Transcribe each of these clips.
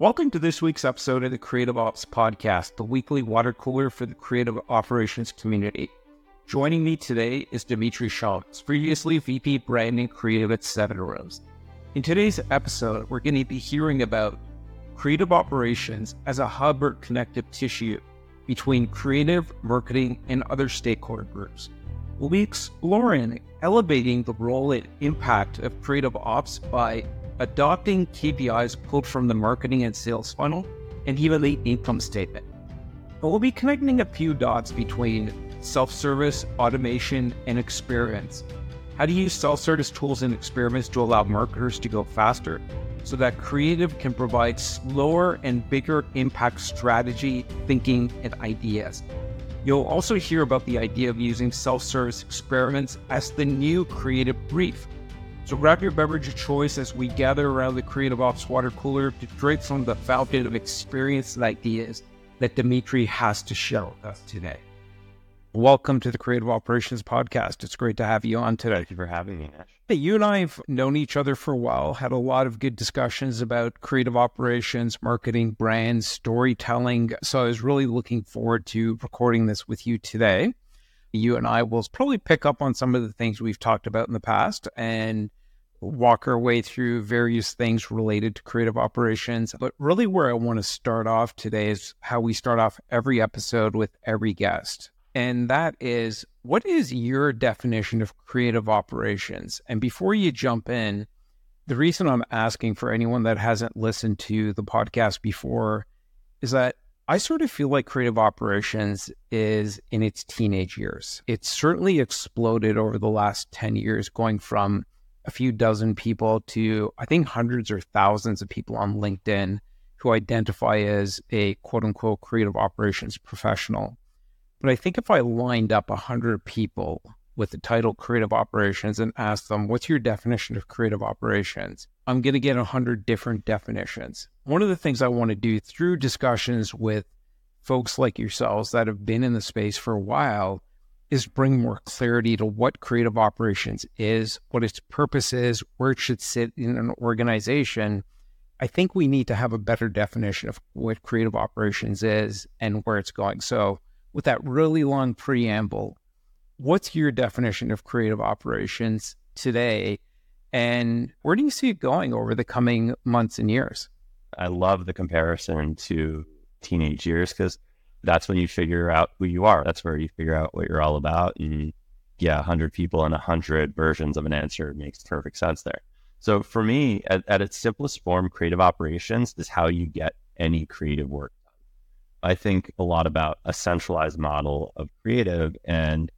Welcome to this week's episode of the Creative Ops Podcast, the weekly water cooler for the creative operations community. Joining me today is Dmitry Shamis, previously VP Branding Creative at Seven. In today's episode, we're going to be hearing about creative operations as a hub or connective tissue between creative, marketing, and other stakeholder groups. We'll be exploring elevating the role and impact of creative ops by adopting KPIs pulled from the marketing and sales funnel, and even the income statement. But we'll be connecting a few dots between self service, automation, and experiments. How to use self service tools and experiments to allow marketers to go faster so that creative can provide slower and bigger impact strategy, thinking, and ideas. You'll also hear about the idea of using self service experiments as the new creative brief so grab your beverage of choice as we gather around the Creative Ops water cooler to drink from the fountain of experience and ideas that Dmitry has to share with us today. Welcome to the Creative Operations Podcast. It's great to have you on today. Thank you for having me, Nish. Hey, you and I have known each other for a while, had a lot of good discussions about creative operations, marketing, brands, storytelling. So I was really looking forward to recording this with you today you and I will probably pick up on some of the things we've talked about in the past and walk our way through various things related to creative operations. But really, where I want to start off today is how we start off every episode with every guest. And that is what is your definition of creative operations? And before you jump in, the reason I'm asking for anyone that hasn't listened to the podcast before is that I sort of feel like creative operations is in its teenage years. It's certainly exploded over the last 10 years, going from a few dozen people to I think hundreds or thousands of people on LinkedIn who identify as a quote unquote creative operations professional. But I think if I lined up 100 people with the title creative operations and asked them, what's your definition of creative operations? I'm going to get 100 different definitions. One of the things I want to do through discussions with folks like yourselves that have been in the space for a while is bring more clarity to what creative operations is, what its purpose is, where it should sit in an organization. I think we need to have a better definition of what creative operations is and where it's going. So, with that really long preamble, what's your definition of creative operations today? And where do you see it going over the coming months and years? I love the comparison to teenage years because that's when you figure out who you are. That's where you figure out what you're all about. And yeah, 100 people and 100 versions of an answer makes perfect sense there. So for me, at, at its simplest form, creative operations is how you get any creative work done. I think a lot about a centralized model of creative and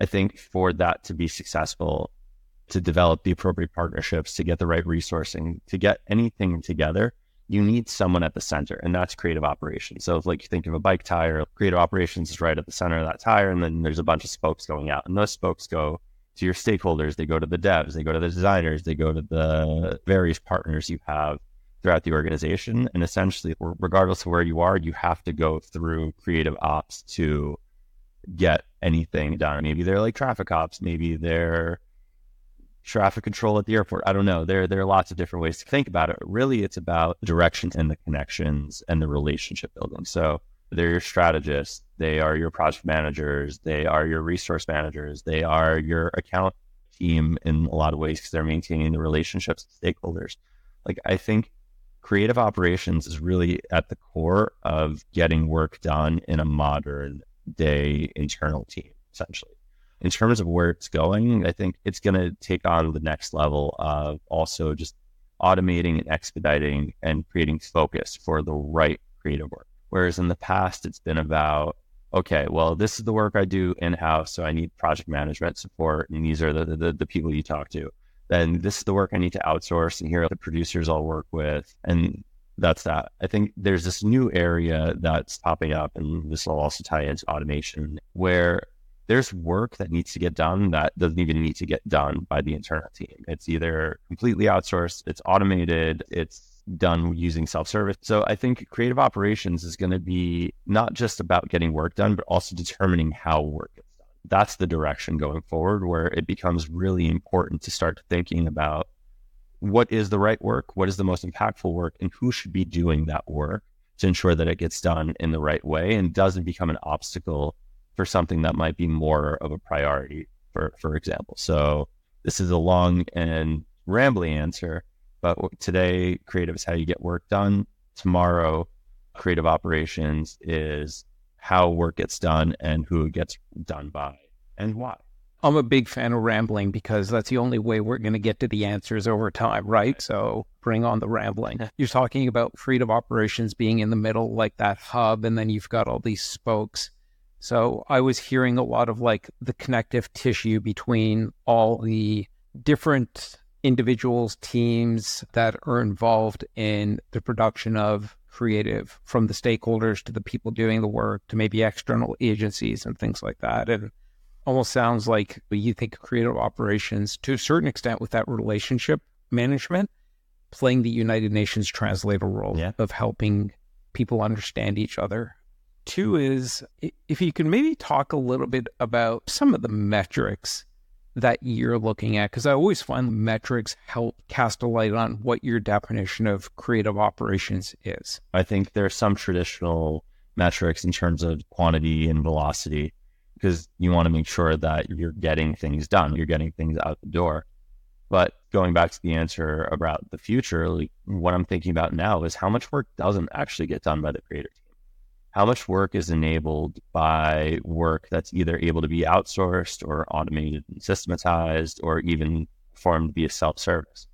I think for that to be successful, to develop the appropriate partnerships, to get the right resourcing, to get anything together, you need someone at the center, and that's creative operations. So, if like you think of a bike tire, creative operations is right at the center of that tire, and then there's a bunch of spokes going out, and those spokes go to your stakeholders. They go to the devs, they go to the designers, they go to the various partners you have throughout the organization. And essentially, regardless of where you are, you have to go through creative ops to get anything done. Maybe they're like traffic cops, maybe they're traffic control at the airport. I don't know. There there are lots of different ways to think about it. Really, it's about directions and the connections and the relationship building. So they're your strategists, they are your project managers, they are your resource managers, they are your account team in a lot of ways because they're maintaining the relationships with stakeholders. Like I think creative operations is really at the core of getting work done in a modern day internal team, essentially. In terms of where it's going, I think it's going to take on the next level of also just automating and expediting and creating focus for the right creative work. Whereas in the past, it's been about, okay, well, this is the work I do in house. So I need project management support. And these are the, the, the people you talk to. Then this is the work I need to outsource. And here are the producers I'll work with. And that's that. I think there's this new area that's popping up, and this will also tie into automation, where there's work that needs to get done that doesn't even need to get done by the internal team. It's either completely outsourced, it's automated, it's done using self service. So I think creative operations is going to be not just about getting work done, but also determining how work gets done. That's the direction going forward, where it becomes really important to start thinking about what is the right work, what is the most impactful work, and who should be doing that work to ensure that it gets done in the right way and doesn't become an obstacle for something that might be more of a priority, for, for example. So this is a long and rambly answer, but today, creative is how you get work done. Tomorrow, creative operations is how work gets done and who it gets done by and why. I'm a big fan of rambling because that's the only way we're going to get to the answers over time, right? So bring on the rambling. You're talking about creative operations being in the middle, like that hub, and then you've got all these spokes. So I was hearing a lot of like the connective tissue between all the different individuals, teams that are involved in the production of creative from the stakeholders to the people doing the work to maybe external agencies and things like that. And almost sounds like you think of creative operations to a certain extent with that relationship management playing the United Nations translator role yeah. of helping people understand each other. Two is if you can maybe talk a little bit about some of the metrics that you're looking at, because I always find metrics help cast a light on what your definition of creative operations is. I think there are some traditional metrics in terms of quantity and velocity because you want to make sure that you're getting things done, you're getting things out the door. But going back to the answer about the future, like what I'm thinking about now is how much work doesn't actually get done by the creator. How much work is enabled by work that's either able to be outsourced or automated and systematized or even performed via self service?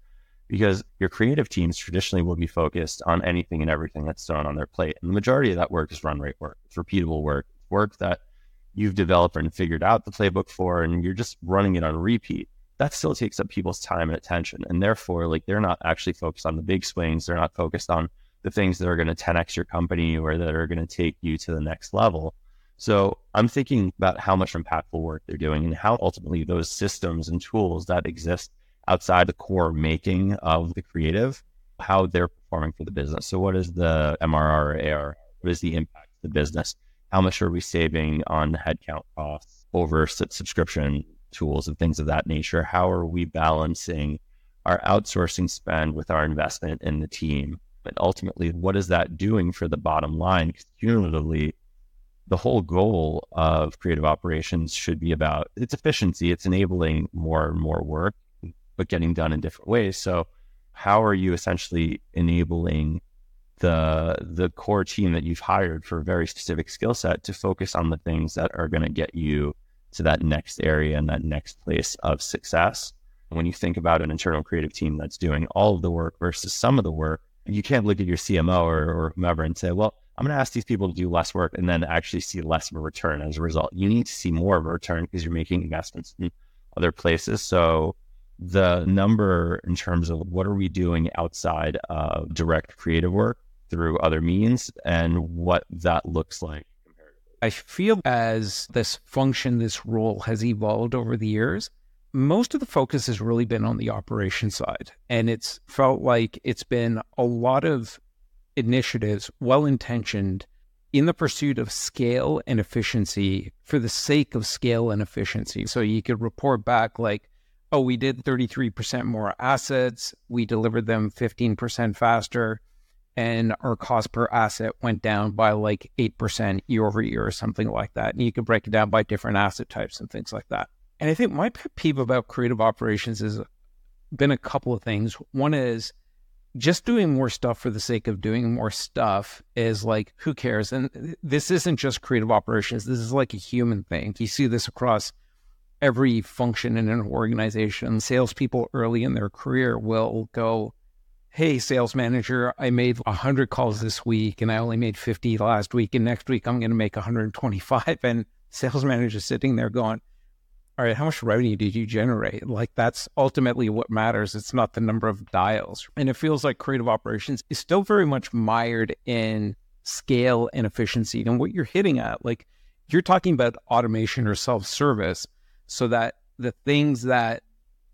Because your creative teams traditionally will be focused on anything and everything that's thrown on their plate. And the majority of that work is run rate work, it's repeatable work, work that you've developed and figured out the playbook for, and you're just running it on repeat, that still takes up people's time and attention. And therefore, like they're not actually focused on the big swings. They're not focused on the things that are going to 10x your company or that are going to take you to the next level. So I'm thinking about how much impactful work they're doing and how ultimately those systems and tools that exist outside the core making of the creative, how they're performing for the business. So what is the MRR or AR? What is the impact of the business? how much are we saving on headcount costs over subscription tools and things of that nature? How are we balancing our outsourcing spend with our investment in the team? But ultimately, what is that doing for the bottom line? Cumulatively, the whole goal of creative operations should be about its efficiency. It's enabling more and more work, but getting done in different ways. So, how are you essentially enabling the the core team that you've hired for a very specific skill set to focus on the things that are going to get you to that next area and that next place of success. When you think about an internal creative team that's doing all of the work versus some of the work, you can't look at your CMO or, or whomever and say, well, I'm going to ask these people to do less work and then actually see less of a return as a result. You need to see more of a return because you're making investments in other places. So the number in terms of what are we doing outside of direct creative work through other means and what that looks like. I feel as this function, this role has evolved over the years, most of the focus has really been on the operation side. And it's felt like it's been a lot of initiatives, well intentioned, in the pursuit of scale and efficiency for the sake of scale and efficiency. So you could report back like, oh, we did 33% more assets, we delivered them 15% faster and our cost per asset went down by like 8% year over year or something like that. And you could break it down by different asset types and things like that. And I think my pet peeve about creative operations has been a couple of things. One is just doing more stuff for the sake of doing more stuff is like, who cares? And this isn't just creative operations. This is like a human thing. You see this across every function in an organization. Salespeople early in their career will go, hey, sales manager, I made 100 calls this week and I only made 50 last week. And next week, I'm going to make 125. And sales manager sitting there going, all right, how much revenue did you generate? Like, that's ultimately what matters. It's not the number of dials. And it feels like creative operations is still very much mired in scale and efficiency. And what you're hitting at, like, you're talking about automation or self service so that the things that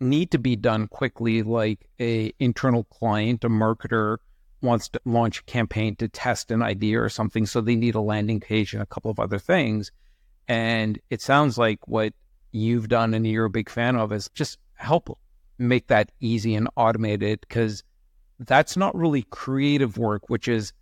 need to be done quickly, like a internal client, a marketer wants to launch a campaign to test an idea or something. So they need a landing page and a couple of other things. And it sounds like what you've done and you're a big fan of is just help make that easy and automated because that's not really creative work, which is,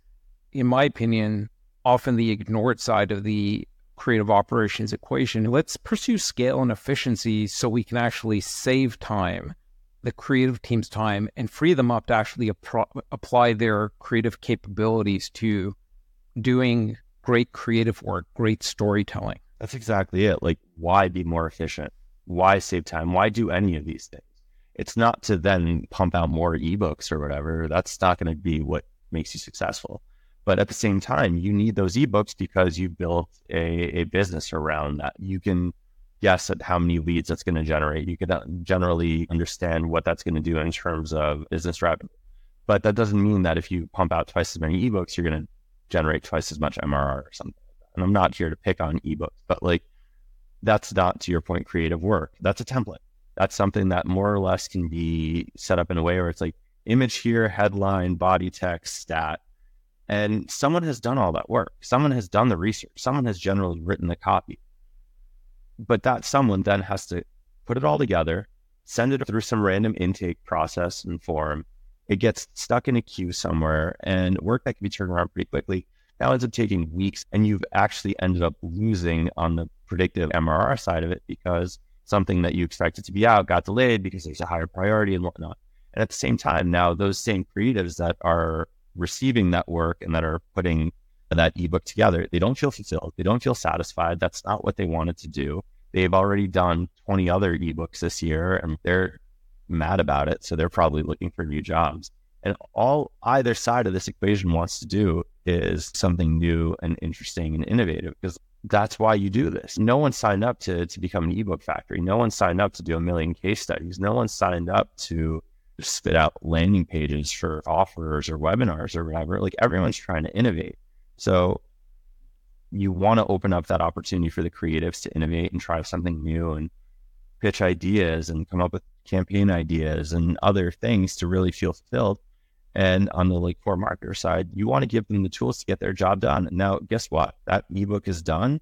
in my opinion, often the ignored side of the creative operations equation. Let's pursue scale and efficiency so we can actually save time, the creative team's time, and free them up to actually ap- apply their creative capabilities to doing great creative work, great storytelling. That's exactly it. Like, why be more efficient? Why save time? Why do any of these things? It's not to then pump out more ebooks or whatever. That's not going to be what makes you successful. But at the same time, you need those ebooks because you built a, a business around that. You can guess at how many leads that's going to generate. You can uh, generally understand what that's going to do in terms of business revenue. But that doesn't mean that if you pump out twice as many ebooks, you're going to generate twice as much MRR or something. And I'm not here to pick on ebooks, but like that's not to your point creative work. That's a template. That's something that more or less can be set up in a way where it's like image here, headline, body text, stat. And someone has done all that work. Someone has done the research. Someone has generally written the copy. But that someone then has to put it all together, send it through some random intake process and form. It gets stuck in a queue somewhere and work that can be turned around pretty quickly now ends up taking weeks and you've actually ended up losing on the predictive MRR side of it because something that you expected to be out got delayed because there's a higher priority and whatnot. And at the same time, now those same creatives that are receiving that work and that are putting that ebook together, they don't feel fulfilled. They don't feel satisfied. That's not what they wanted to do. They've already done 20 other ebooks this year and they're mad about it. So they're probably looking for new jobs. And all either side of this equation wants to do is something new and interesting and innovative because that's why you do this. No one signed up to, to become an ebook factory. No one signed up to do a million case studies. No one signed up to spit out landing pages for offers or webinars or whatever. Like everyone's trying to innovate. So you want to open up that opportunity for the creatives to innovate and try something new and pitch ideas and come up with campaign ideas and other things to really feel fulfilled. And on the like core marketer side, you want to give them the tools to get their job done. Now, guess what? That ebook is done.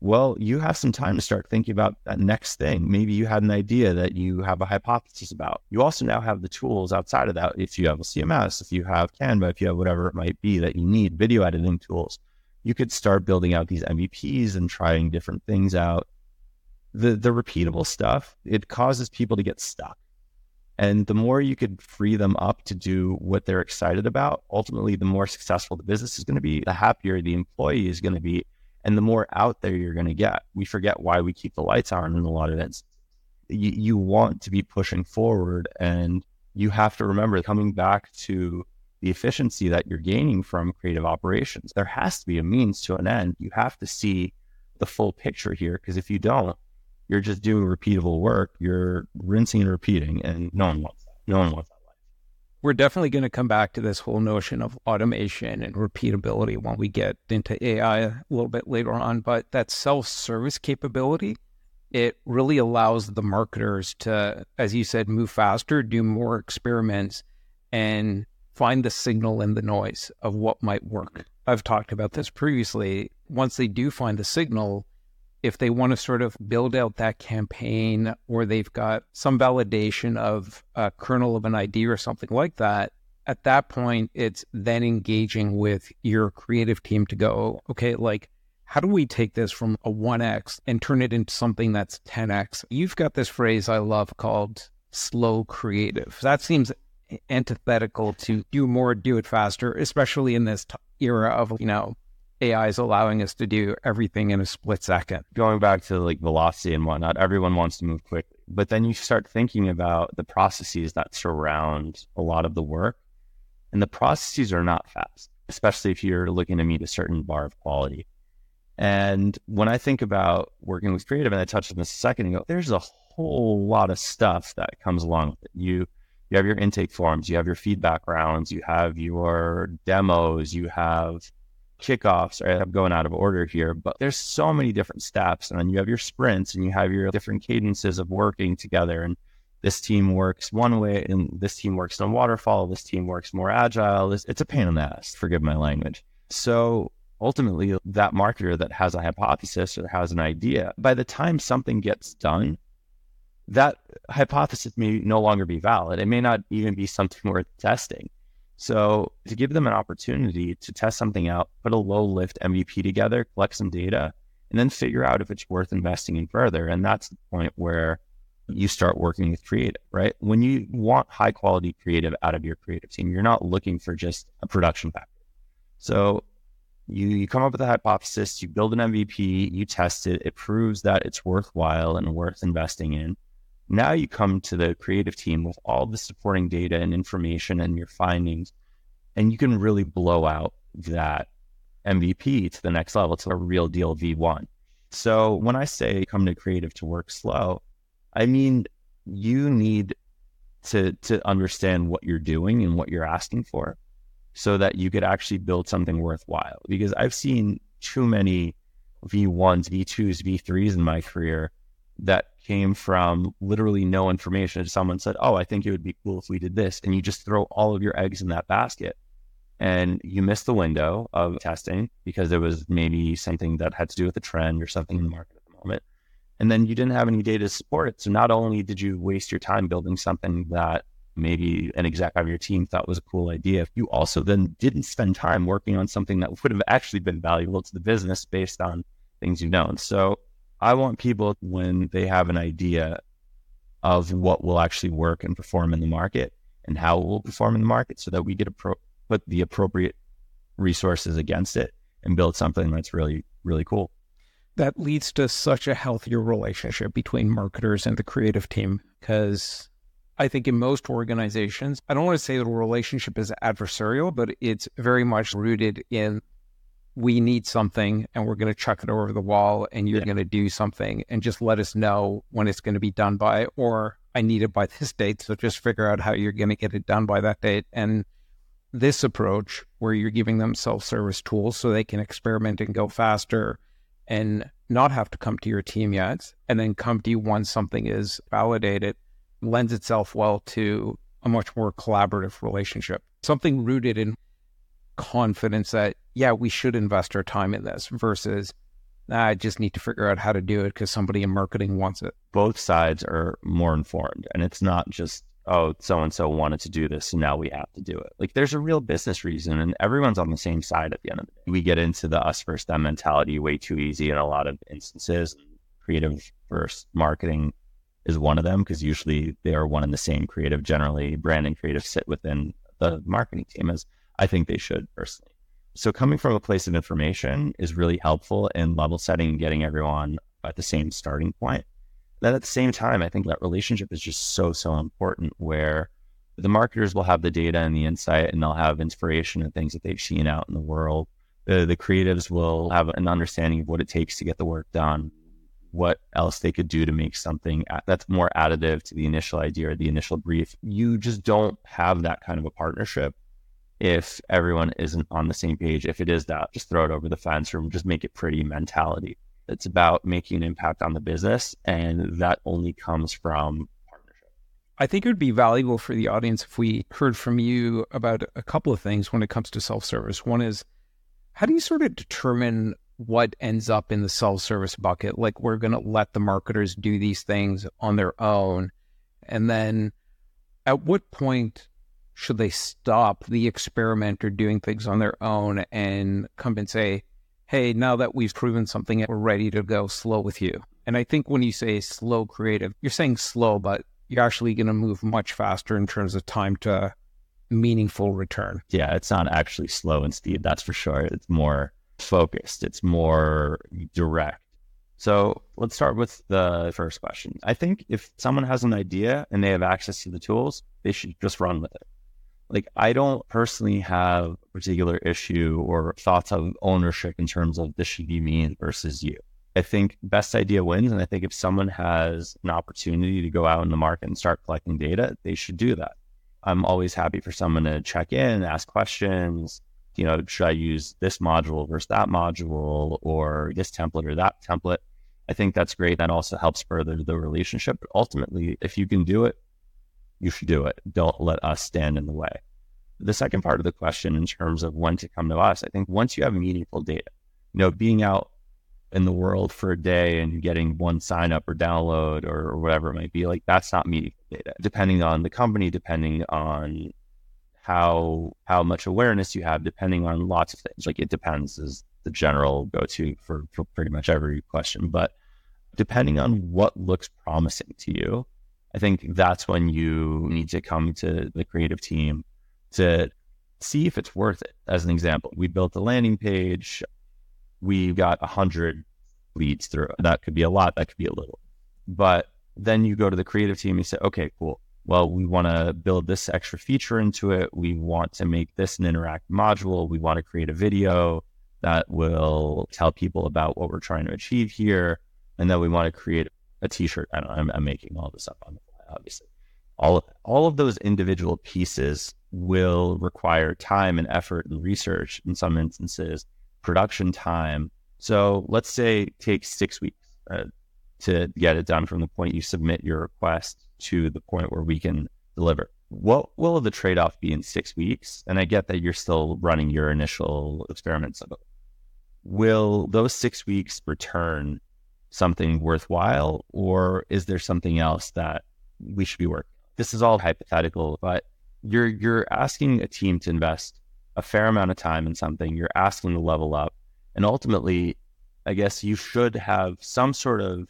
Well, you have some time to start thinking about that next thing. Maybe you had an idea that you have a hypothesis about. You also now have the tools outside of that. If you have a CMS, if you have Canva, if you have whatever it might be that you need, video editing tools, you could start building out these MVPs and trying different things out. The the repeatable stuff, it causes people to get stuck and the more you could free them up to do what they're excited about, ultimately, the more successful the business is going to be, the happier the employee is going to be, and the more out there you're going to get. We forget why we keep the lights on in a lot of instances. You, you want to be pushing forward, and you have to remember coming back to the efficiency that you're gaining from creative operations. There has to be a means to an end. You have to see the full picture here, because if you don't, you're just doing repeatable work. You're rinsing and repeating, and no one wants that. No one wants that life. We're definitely going to come back to this whole notion of automation and repeatability when we get into AI a little bit later on. But that self service capability, it really allows the marketers to, as you said, move faster, do more experiments, and find the signal in the noise of what might work. I've talked about this previously. Once they do find the signal, if they want to sort of build out that campaign or they've got some validation of a kernel of an idea or something like that, at that point, it's then engaging with your creative team to go, okay, like, how do we take this from a 1x and turn it into something that's 10x? You've got this phrase I love called slow creative. That seems antithetical to do more, do it faster, especially in this t- era of, you know, AI is allowing us to do everything in a split second. Going back to like velocity and whatnot, everyone wants to move quickly. But then you start thinking about the processes that surround a lot of the work. And the processes are not fast, especially if you're looking to meet a certain bar of quality. And when I think about working with creative, and I touched on this a second ago, there's a whole lot of stuff that comes along with it. You you have your intake forms, you have your feedback rounds, you have your demos, you have kickoffs. Right? I'm going out of order here, but there's so many different steps. And then you have your sprints and you have your different cadences of working together. And this team works one way and this team works on waterfall. This team works more agile. It's, it's a pain in the ass, forgive my language. So ultimately, that marketer that has a hypothesis or has an idea, by the time something gets done, that hypothesis may no longer be valid. It may not even be something worth testing. So to give them an opportunity to test something out, put a low lift MVP together, collect some data, and then figure out if it's worth investing in further. And that's the point where you start working with creative, right? When you want high quality creative out of your creative team, you're not looking for just a production factor. So you, you come up with a hypothesis, you build an MVP, you test it, it proves that it's worthwhile and worth investing in. Now you come to the creative team with all the supporting data and information and your findings, and you can really blow out that MVP to the next level, to a real deal V1. So when I say come to creative to work slow, I mean you need to to understand what you're doing and what you're asking for so that you could actually build something worthwhile. Because I've seen too many V1s, V2s, V3s in my career that came from literally no information. Someone said, Oh, I think it would be cool if we did this. And you just throw all of your eggs in that basket and you miss the window of testing because it was maybe something that had to do with the trend or something in the market at the moment. And then you didn't have any data to support it. So not only did you waste your time building something that maybe an exec on your team thought was a cool idea, you also then didn't spend time working on something that would have actually been valuable to the business based on things you've known. So I want people when they have an idea of what will actually work and perform in the market and how it will perform in the market so that we get pro- put the appropriate resources against it and build something that's really, really cool. That leads to such a healthier relationship between marketers and the creative team because I think in most organizations, I don't want to say the relationship is adversarial, but it's very much rooted in we need something and we're going to chuck it over the wall and you're yeah. going to do something and just let us know when it's going to be done by, or I need it by this date. So just figure out how you're going to get it done by that date. And this approach where you're giving them self-service tools so they can experiment and go faster and not have to come to your team yet and then come to you once something is validated lends itself well to a much more collaborative relationship something rooted in confidence that yeah we should invest our time in this versus nah, i just need to figure out how to do it because somebody in marketing wants it both sides are more informed and it's not just oh, so and so wanted to do this, so now we have to do it. Like there's a real business reason, and everyone's on the same side at the end of the day. We get into the us versus them mentality way too easy in a lot of instances. Creative versus marketing is one of them because usually they are one and the same creative. Generally, brand and creative sit within the marketing team, as I think they should personally. So coming from a place of information is really helpful in level setting and getting everyone at the same starting point then at the same time, I think that relationship is just so, so important where the marketers will have the data and the insight and they'll have inspiration and things that they've seen out in the world. The, the creatives will have an understanding of what it takes to get the work done, what else they could do to make something that's more additive to the initial idea or the initial brief. You just don't have that kind of a partnership if everyone isn't on the same page. If it is that, just throw it over the fence or just make it pretty mentality. It's about making an impact on the business, and that only comes from partnership. I think it would be valuable for the audience if we heard from you about a couple of things when it comes to self service. One is, how do you sort of determine what ends up in the self service bucket? Like, we're going to let the marketers do these things on their own. And then at what point should they stop the experiment or doing things on their own and come and say, hey, now that we've proven something, we're ready to go slow with you. And I think when you say slow creative, you're saying slow, but you're actually going to move much faster in terms of time to meaningful return. Yeah, it's not actually slow and speed, that's for sure. It's more focused, it's more direct. So let's start with the first question. I think if someone has an idea and they have access to the tools, they should just run with it like I don't personally have a particular issue or thoughts of ownership in terms of this should be me versus you. I think best idea wins. And I think if someone has an opportunity to go out in the market and start collecting data, they should do that. I'm always happy for someone to check in, ask questions. You know, should I use this module versus that module or this template or that template? I think that's great. That also helps further the relationship. But ultimately, if you can do it, you should do it. Don't let us stand in the way. The second part of the question, in terms of when to come to us, I think once you have meaningful data, you know, being out in the world for a day and getting one sign up or download or, or whatever it might be. Like that's not meaningful data. Depending on the company, depending on how how much awareness you have, depending on lots of things. Like it depends is the general go to for, for pretty much every question. But depending on what looks promising to you, I think that's when you need to come to the creative team to see if it's worth it. As an example, we built a landing page, we got a 100 leads through. That could be a lot, that could be a little. But then you go to the creative team and you say, okay, cool. Well, we want to build this extra feature into it. We want to make this an interactive module. We want to create a video that will tell people about what we're trying to achieve here. And then we want to create a t-shirt. I know, I'm, making all this up on the fly, obviously. All of, all of those individual pieces will require time and effort and research in some instances, production time. So let's say it takes six weeks uh, to get it done from the point you submit your request to the point where we can deliver. What will the trade off be in six weeks? And I get that you're still running your initial experiments. Will those six weeks return something worthwhile, or is there something else that we should be working? This is all hypothetical, but you're you're asking a team to invest a fair amount of time in something. You're asking to level up, and ultimately, I guess you should have some sort of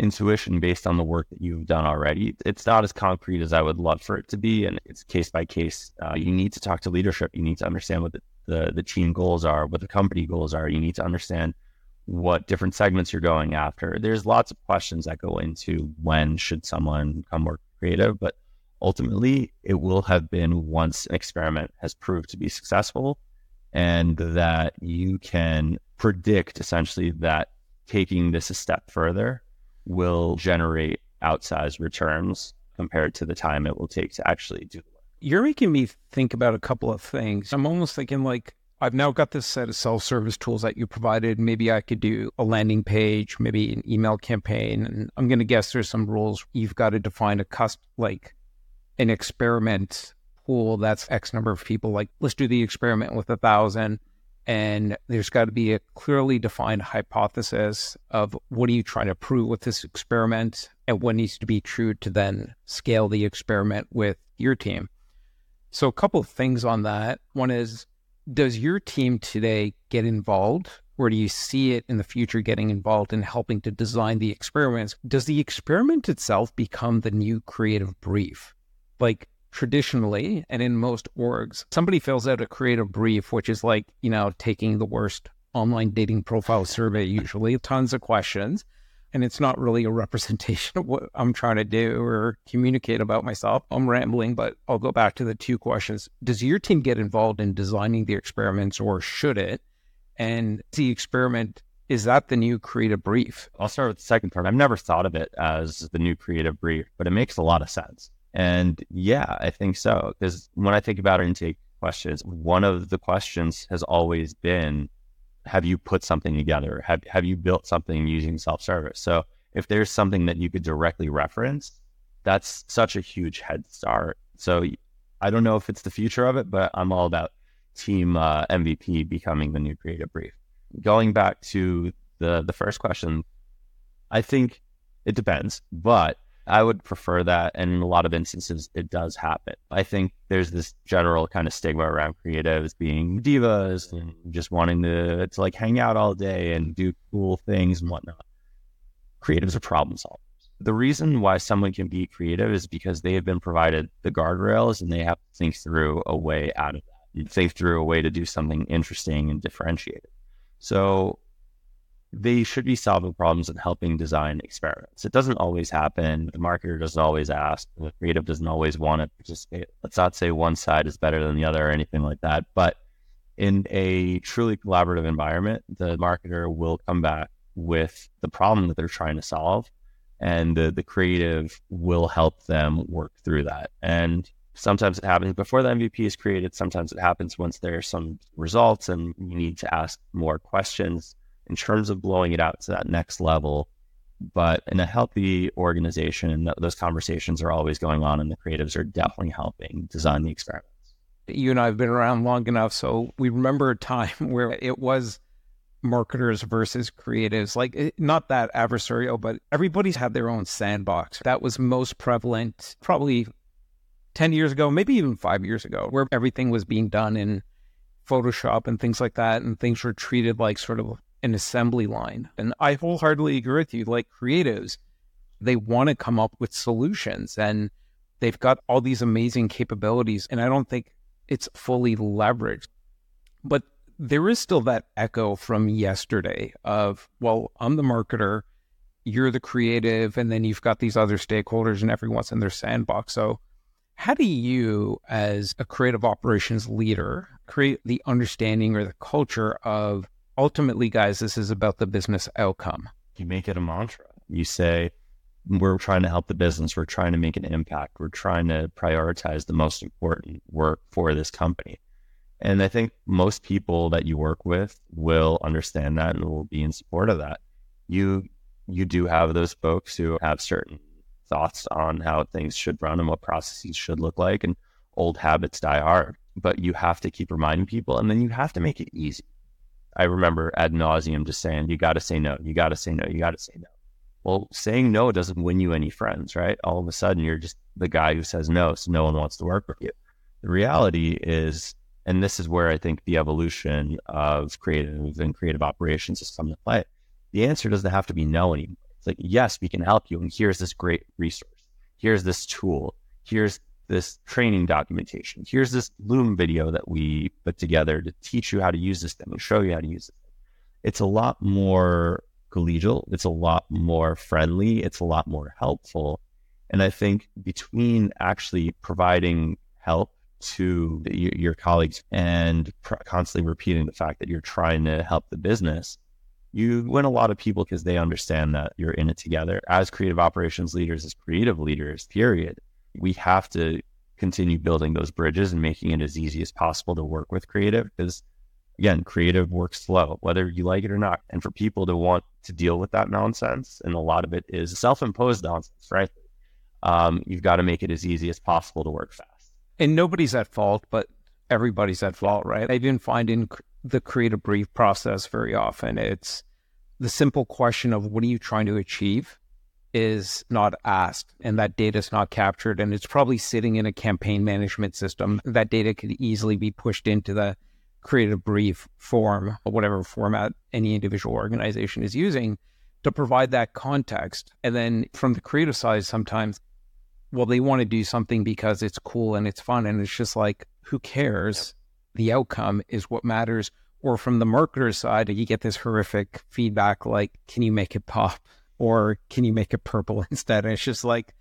intuition based on the work that you've done already. It's not as concrete as I would love for it to be, and it's case by case. Uh, you need to talk to leadership. You need to understand what the, the, the team goals are, what the company goals are. You need to understand what different segments you're going after. There's lots of questions that go into when should someone come work creative, but ultimately it will have been once an experiment has proved to be successful and that you can predict essentially that taking this a step further will generate outsized returns compared to the time it will take to actually do the work. You're making me think about a couple of things. I'm almost thinking like I've now got this set of self service tools that you provided. Maybe I could do a landing page, maybe an email campaign. And I'm going to guess there's some rules. You've got to define a custom, like an experiment pool that's X number of people. Like, let's do the experiment with a thousand. And there's got to be a clearly defined hypothesis of what are you trying to prove with this experiment and what needs to be true to then scale the experiment with your team. So, a couple of things on that. One is, does your team today get involved or do you see it in the future getting involved in helping to design the experiments? Does the experiment itself become the new creative brief? Like traditionally, and in most orgs, somebody fills out a creative brief, which is like, you know, taking the worst online dating profile survey, usually tons of questions and it's not really a representation of what I'm trying to do or communicate about myself. I'm rambling, but I'll go back to the two questions. Does your team get involved in designing the experiments or should it? And the experiment, is that the new creative brief? I'll start with the second part. I've never thought of it as the new creative brief, but it makes a lot of sense. And yeah, I think so. Because when I think about intake questions, one of the questions has always been have you put something together? Have have you built something using self service? So if there's something that you could directly reference, that's such a huge head start. So I don't know if it's the future of it, but I'm all about team uh, MVP becoming the new creative brief. Going back to the the first question, I think it depends, but I would prefer that. And in a lot of instances, it does happen. I think there's this general kind of stigma around creatives being divas and just wanting to, to like hang out all day and do cool things and whatnot. Creatives are problem solvers. The reason why someone can be creative is because they have been provided the guardrails and they have to think through a way out of that. Think through a way to do something interesting and differentiated. So they should be solving problems and helping design experiments. It doesn't always happen. The marketer doesn't always ask. The creative doesn't always want to participate. Let's not say one side is better than the other or anything like that. But in a truly collaborative environment, the marketer will come back with the problem that they're trying to solve, and the, the creative will help them work through that. And sometimes it happens before the MVP is created. Sometimes it happens once there are some results and you need to ask more questions in terms of blowing it out to that next level. But in a healthy organization, those conversations are always going on, and the creatives are definitely helping design the experiments. You and I have been around long enough, so we remember a time where it was marketers versus creatives. Like, not that adversarial, but everybody's had their own sandbox. That was most prevalent probably 10 years ago, maybe even five years ago, where everything was being done in Photoshop and things like that. And things were treated like sort of an assembly line. And I wholeheartedly agree with you. Like creatives, they want to come up with solutions and they've got all these amazing capabilities. And I don't think it's fully leveraged. But there is still that echo from yesterday of, well, I'm the marketer, you're the creative, and then you've got these other stakeholders and everyone's in their sandbox. So, how do you, as a creative operations leader, create the understanding or the culture of ultimately, guys, this is about the business outcome? You make it a mantra. You say, we're trying to help the business. We're trying to make an impact. We're trying to prioritize the most important work for this company. And I think most people that you work with will understand that and will be in support of that. You you do have those folks who have certain thoughts on how things should run and what processes should look like and old habits die hard. But you have to keep reminding people and then you have to make it easy. I remember ad nauseum just saying, you gotta say no, you gotta say no, you gotta say no. Well, saying no doesn't win you any friends, right? All of a sudden, you're just the guy who says no, so no one wants to work with you. The reality is, and this is where I think the evolution of creative and creative operations has come to play. The answer doesn't have to be no anymore. It's like, yes, we can help you. And here's this great resource. Here's this tool. Here's this training documentation. Here's this Loom video that we put together to teach you how to use this thing and show you how to use it. It's a lot more collegial. It's a lot more friendly. It's a lot more helpful. And I think between actually providing help to the, your colleagues and pr- constantly repeating the fact that you're trying to help the business, you win a lot of people because they understand that you're in it together. As creative operations leaders, as creative leaders, period, we have to continue building those bridges and making it as easy as possible to work with creative because again, creative works slow, whether you like it or not. And for people to want to deal with that nonsense, and a lot of it is self imposed nonsense, right? Um, you've got to make it as easy as possible to work fast. And nobody's at fault, but everybody's at fault, right? I didn't find in the creative brief process very often. It's the simple question of what are you trying to achieve is not asked and that data is not captured and it's probably sitting in a campaign management system that data could easily be pushed into the creative brief form, or whatever format any individual organization is using, to provide that context. And then from the creative side, sometimes, well, they want to do something because it's cool and it's fun. And it's just like, who cares? The outcome is what matters. Or from the marketer side, you get this horrific feedback like, can you make it pop? Or can you make it purple instead? And it's just like,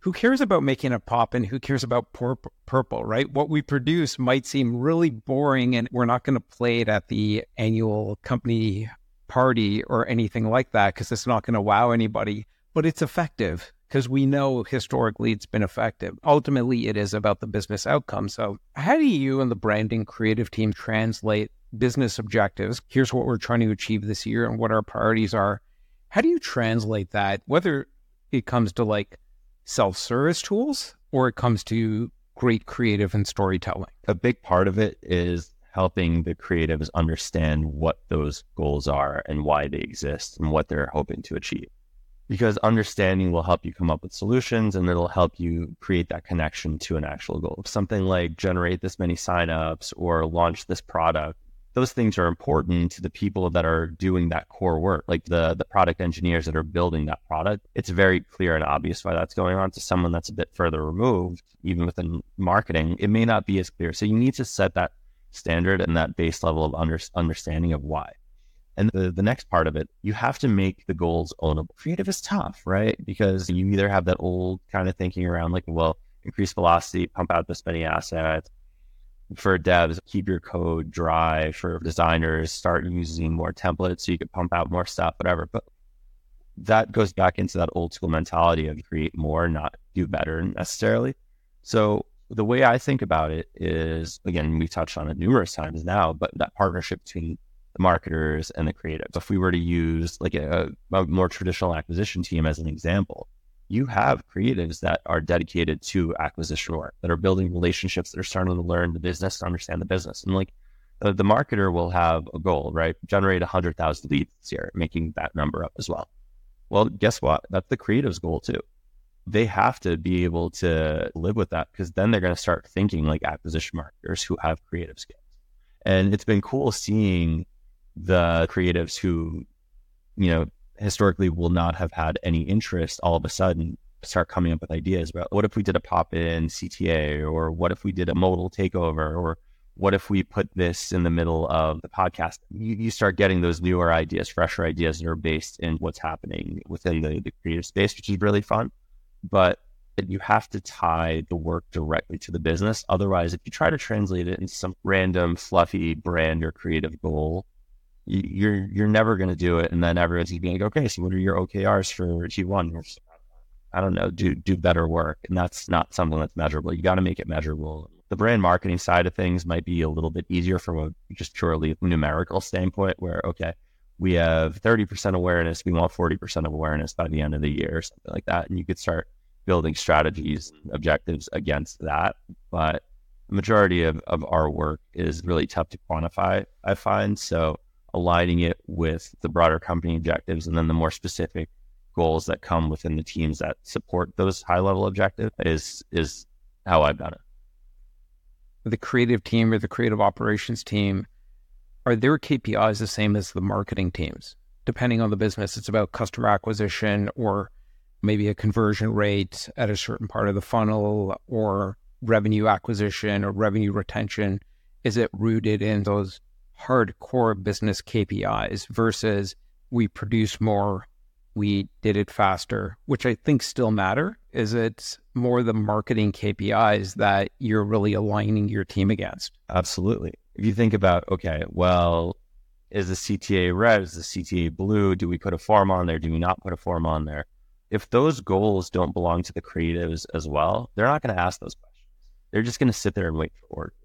who cares about making a pop and who cares about pur- purple, right? What we produce might seem really boring and we're not going to play it at the annual company party or anything like that because it's not going to wow anybody, but it's effective because we know historically it's been effective. Ultimately, it is about the business outcome. So, how do you and the branding creative team translate business objectives? Here's what we're trying to achieve this year and what our priorities are. How do you translate that, whether it comes to like self service tools or it comes to great creative and storytelling? A big part of it is helping the creatives understand what those goals are and why they exist and what they're hoping to achieve. Because understanding will help you come up with solutions and it'll help you create that connection to an actual goal. Something like generate this many signups or launch this product those things are important to the people that are doing that core work, like the the product engineers that are building that product. It's very clear and obvious why that's going on. To someone that's a bit further removed, even within marketing, it may not be as clear. So you need to set that standard and that base level of under, understanding of why. And the, the next part of it, you have to make the goals ownable. Creative is tough, right? Because you either have that old kind of thinking around like, well, increase velocity, pump out this many assets, for devs, keep your code dry. For designers, start using more templates so you can pump out more stuff, whatever. But that goes back into that old school mentality of create more, not do better necessarily. So the way I think about it is, again, we've touched on it numerous times now, but that partnership between the marketers and the creative. If we were to use like a, a more traditional acquisition team as an example, you have creatives that are dedicated to acquisition work, that are building relationships, that are starting to learn the business, to understand the business. And like uh, the marketer will have a goal, right? Generate 100,000 leads this year, making that number up as well. Well, guess what? That's the creative's goal too. They have to be able to live with that because then they're going to start thinking like acquisition marketers who have creative skills. And it's been cool seeing the creatives who, you know, historically will not have had any interest all of a sudden start coming up with ideas about what if we did a pop in CTA or what if we did a modal takeover or what if we put this in the middle of the podcast? You, you start getting those newer ideas, fresher ideas that are based in what's happening within the, the creative space, which is really fun. But you have to tie the work directly to the business. Otherwise, if you try to translate it into some random fluffy brand or creative goal, you're you're never going to do it. And then everyone's going to be like, okay, so what are your OKRs for Q1? I don't know, do do better work, and that's not something that's measurable. You got to make it measurable the brand marketing side of things might be a little bit easier from a just purely numerical standpoint, where, okay, we have 30% awareness, we want 40% of awareness by the end of the year, or something like that. And you could start building strategies objectives against that. But the majority of, of our work is really tough to quantify, I find. So aligning it with the broader company objectives and then the more specific goals that come within the teams that support those high level objectives is is how I've done it the creative team or the creative operations team, are their KPIs the same as the marketing teams? Depending on the business, it's about customer acquisition or maybe a conversion rate at a certain part of the funnel or revenue acquisition or revenue retention. Is it rooted in those hardcore business KPIs versus we produce more, we did it faster, which I think still matter? Is it more the marketing KPIs that you're really aligning your team against? Absolutely. If you think about, okay, well, is the CTA red? Is the CTA blue? Do we put a form on there? Do we not put a form on there? If those goals don't belong to the creatives as well, they're not going to ask those questions. They're just going to sit there and wait for orders.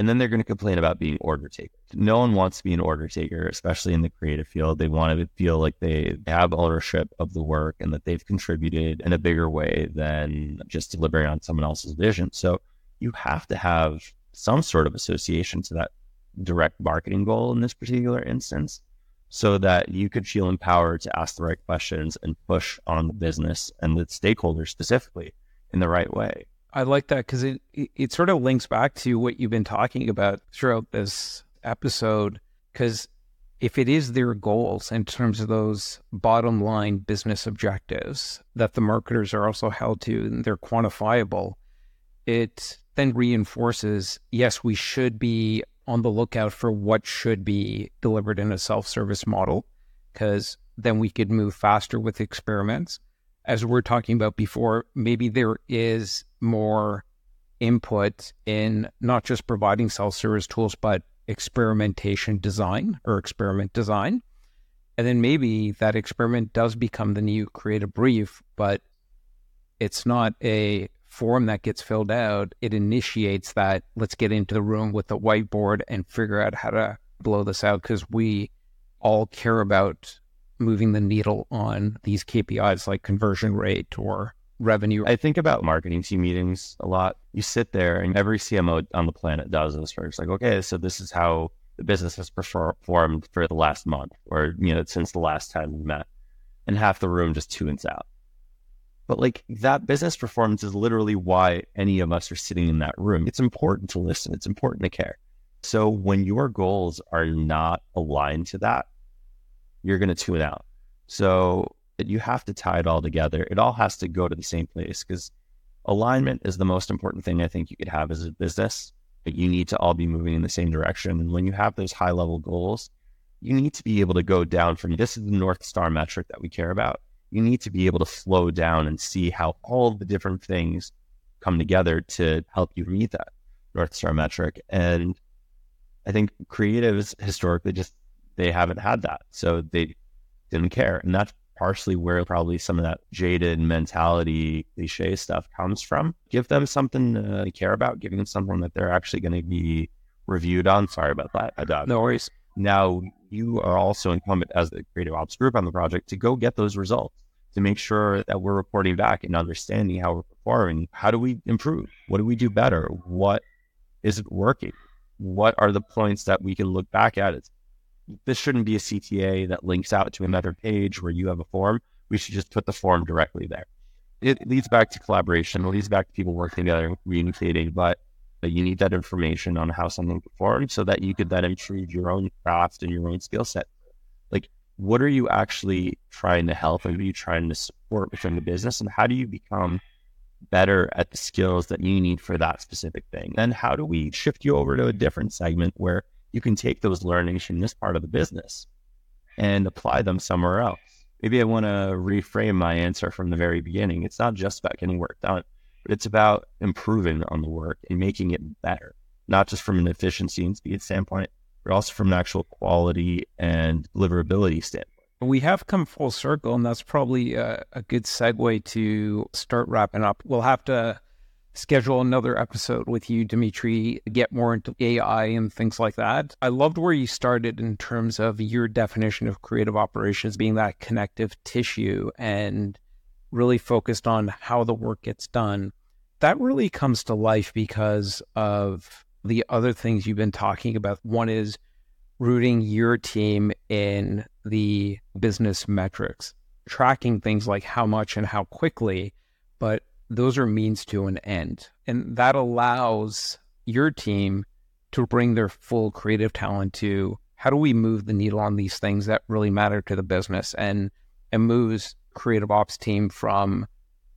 And then they're going to complain about being order takers. No one wants to be an order taker, especially in the creative field. They want to feel like they have ownership of the work and that they've contributed in a bigger way than just delivering on someone else's vision. So you have to have some sort of association to that direct marketing goal in this particular instance so that you could feel empowered to ask the right questions and push on the business and the stakeholders specifically in the right way. I like that because it, it, it sort of links back to what you've been talking about throughout this episode. Because if it is their goals in terms of those bottom line business objectives that the marketers are also held to and they're quantifiable, it then reinforces yes, we should be on the lookout for what should be delivered in a self service model because then we could move faster with experiments as we are talking about before, maybe there is more input in not just providing self service tools, but experimentation design or experiment design. And then maybe that experiment does become the new creative brief, but it's not a form that gets filled out. It initiates that let's get into the room with the whiteboard and figure out how to blow this out because we all care about moving the needle on these KPIs like conversion rate or revenue. I think about marketing team meetings a lot. You sit there and every CMO on the planet does this where it's like, okay, so this is how the business has performed for the last month or, you know, since the last time we met. And half the room just tunes out. But like that business performance is literally why any of us are sitting in that room. It's important to listen. It's important to care. So when your goals are not aligned to that, you're going to tune out. So you have to tie it all together. It all has to go to the same place because alignment is the most important thing I think you could have as a business. But you need to all be moving in the same direction. And when you have those high level goals, you need to be able to go down from this is the North Star metric that we care about. You need to be able to flow down and see how all the different things come together to help you meet that North Star metric. And I think creatives historically just they haven't had that. So they didn't care. And that's partially where probably some of that jaded mentality, cliche stuff comes from. Give them something to care about, giving them something that they're actually going to be reviewed on. Sorry about that. I No worries. Now you are also incumbent as the creative ops group on the project to go get those results to make sure that we're reporting back and understanding how we're performing. How do we improve? What do we do better? What isn't working? what are the points that we can look back at? It's, this shouldn't be a CTA that links out to another page where you have a form. We should just put the form directly there. It leads back to collaboration. It leads back to people working together and communicating, but you need that information on how something performs so that you could then improve your own craft and your own skill set. Like, what are you actually trying to help and are you trying to support within the business? And how do you become better at the skills that you need for that specific thing? Then how do we shift you over to a different segment where you can take those learnings from this part of the business and apply them somewhere else? Maybe I want to reframe my answer from the very beginning. It's not just about getting work done but it's about improving on the work and making it better, not just from an efficiency and speed standpoint, but also from an actual quality and deliverability standpoint. We have come full circle, and that's probably a, a good segue to start wrapping up. We'll have to schedule another episode with you, Dmitry, get more into AI and things like that. I loved where you started in terms of your definition of creative operations being that connective tissue and really focused on how the work gets done. That really comes to life because of the other things you've been talking about. One is rooting your team in the business metrics, tracking things like how much and how quickly, but those are means to an end. And that allows your team to bring their full creative talent to how do we move the needle on these things that really matter to the business and and moves creative ops team from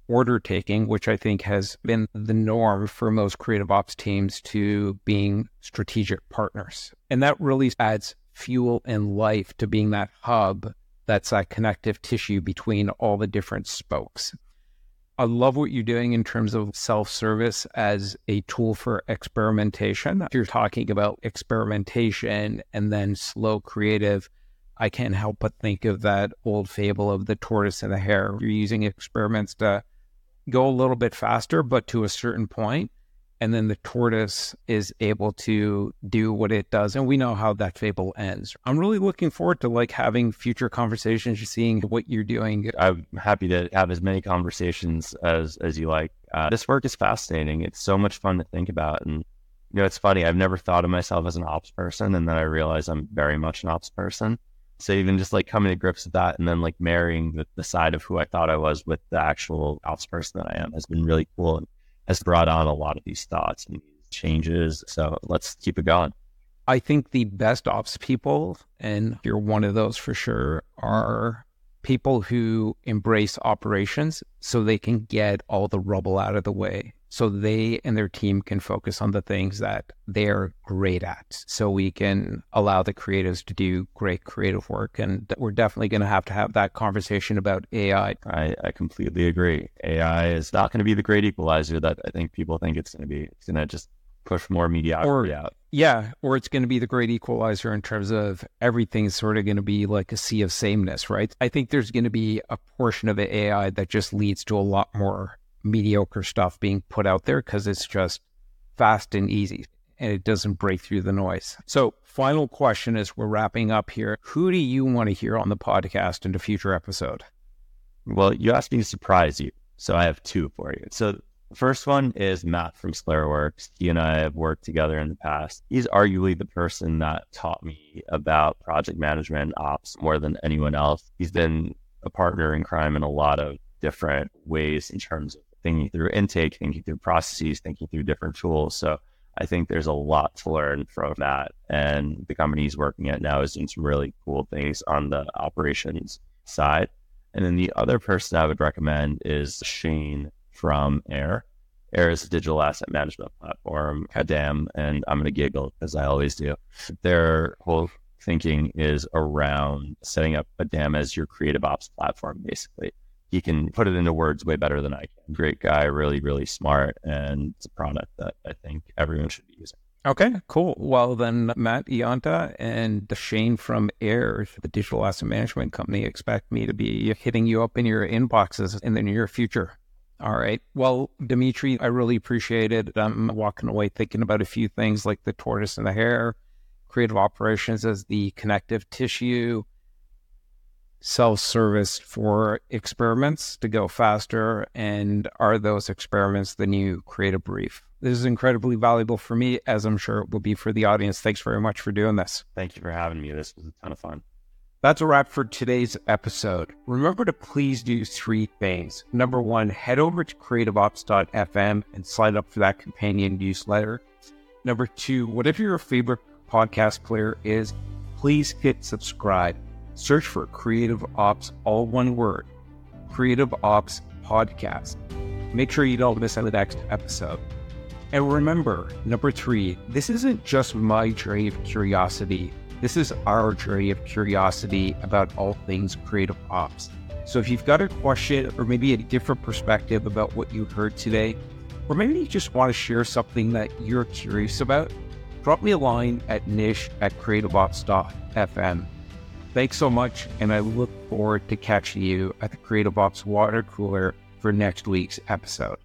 order taking, which I think has been the norm for most creative ops teams, to being strategic partners. And that really adds fuel and life to being that hub that's that connective tissue between all the different spokes. I love what you're doing in terms of self service as a tool for experimentation. If you're talking about experimentation and then slow creative, I can't help but think of that old fable of the tortoise and the hare. You're using experiments to go a little bit faster, but to a certain point, and then the tortoise is able to do what it does, and we know how that fable ends. I'm really looking forward to like having future conversations, seeing what you're doing. I'm happy to have as many conversations as as you like. Uh, this work is fascinating. It's so much fun to think about, and you know, it's funny. I've never thought of myself as an ops person, and then I realize I'm very much an ops person. So even just like coming to grips with that and then like marrying the, the side of who I thought I was with the actual ops person that I am has been really cool and has brought on a lot of these thoughts and changes. So let's keep it going. I think the best ops people, and you're one of those for sure, are people who embrace operations so they can get all the rubble out of the way so they and their team can focus on the things that they're great at. So we can allow the creatives to do great creative work. And we're definitely going to have to have that conversation about AI. I, I completely agree. AI is not going to be the great equalizer that I think people think it's going to be. It's going to just push more mediocrity or, out. Yeah, or it's going to be the great equalizer in terms of everything's sort of going to be like a sea of sameness, right? I think there's going to be a portion of the AI that just leads to a lot more mediocre stuff being put out there because it's just fast and easy and it doesn't break through the noise. So, final question as we're wrapping up here Who do you want to hear on the podcast in a future episode? Well, you asked me to surprise you. So, I have two for you. So, the first one is Matt from ScleraWorks. He and I have worked together in the past. He's arguably the person that taught me about project management ops more than anyone else. He's been a partner in crime in a lot of different ways in terms of thinking through intake, thinking through processes, thinking through different tools. So I think there's a lot to learn from that. And the company he's working at now is doing some really cool things on the operations side. And then the other person I would recommend is Shane from Air. Air is a digital asset management platform, Kadam, and I'm going to giggle as I always do. Their whole thinking is around setting up a DAM as your creative ops platform, basically he can put it into words way better than I can. Great guy, really, really smart, and it's a product that I think everyone should be using. Okay, cool. Well, then Matt Ianta and Shane from Air, the digital asset management company, expect me to be hitting you up in your inboxes in the near future. All right. Well, Dmitry, I really appreciate it. I'm walking away thinking about a few things like the tortoise and the hare, creative operations as the connective tissue, self service for experiments to go faster? And are those experiments the new creative brief? This is incredibly valuable for me, as I'm sure it will be for the audience. Thanks very much for doing this. Thank you for having me. This was a ton of fun. That's a wrap for today's episode. Remember to please do three things. Number one, head over to creativeops.fm and sign up for that companion newsletter. Number two, whatever your favorite podcast player is, please hit subscribe. Search for Creative Ops, all one word, Creative Ops Podcast. Make sure you don't miss out the next episode. And remember, number three, this isn't just my journey of curiosity. This is our journey of curiosity about all things creative ops. So if you've got a question or maybe a different perspective about what you heard today, or maybe you just want to share something that you're curious about, drop me a line at nish at creativeops.fm. Thanks so much, and I look forward to catching you at the Creative Ops water cooler for next week's episode.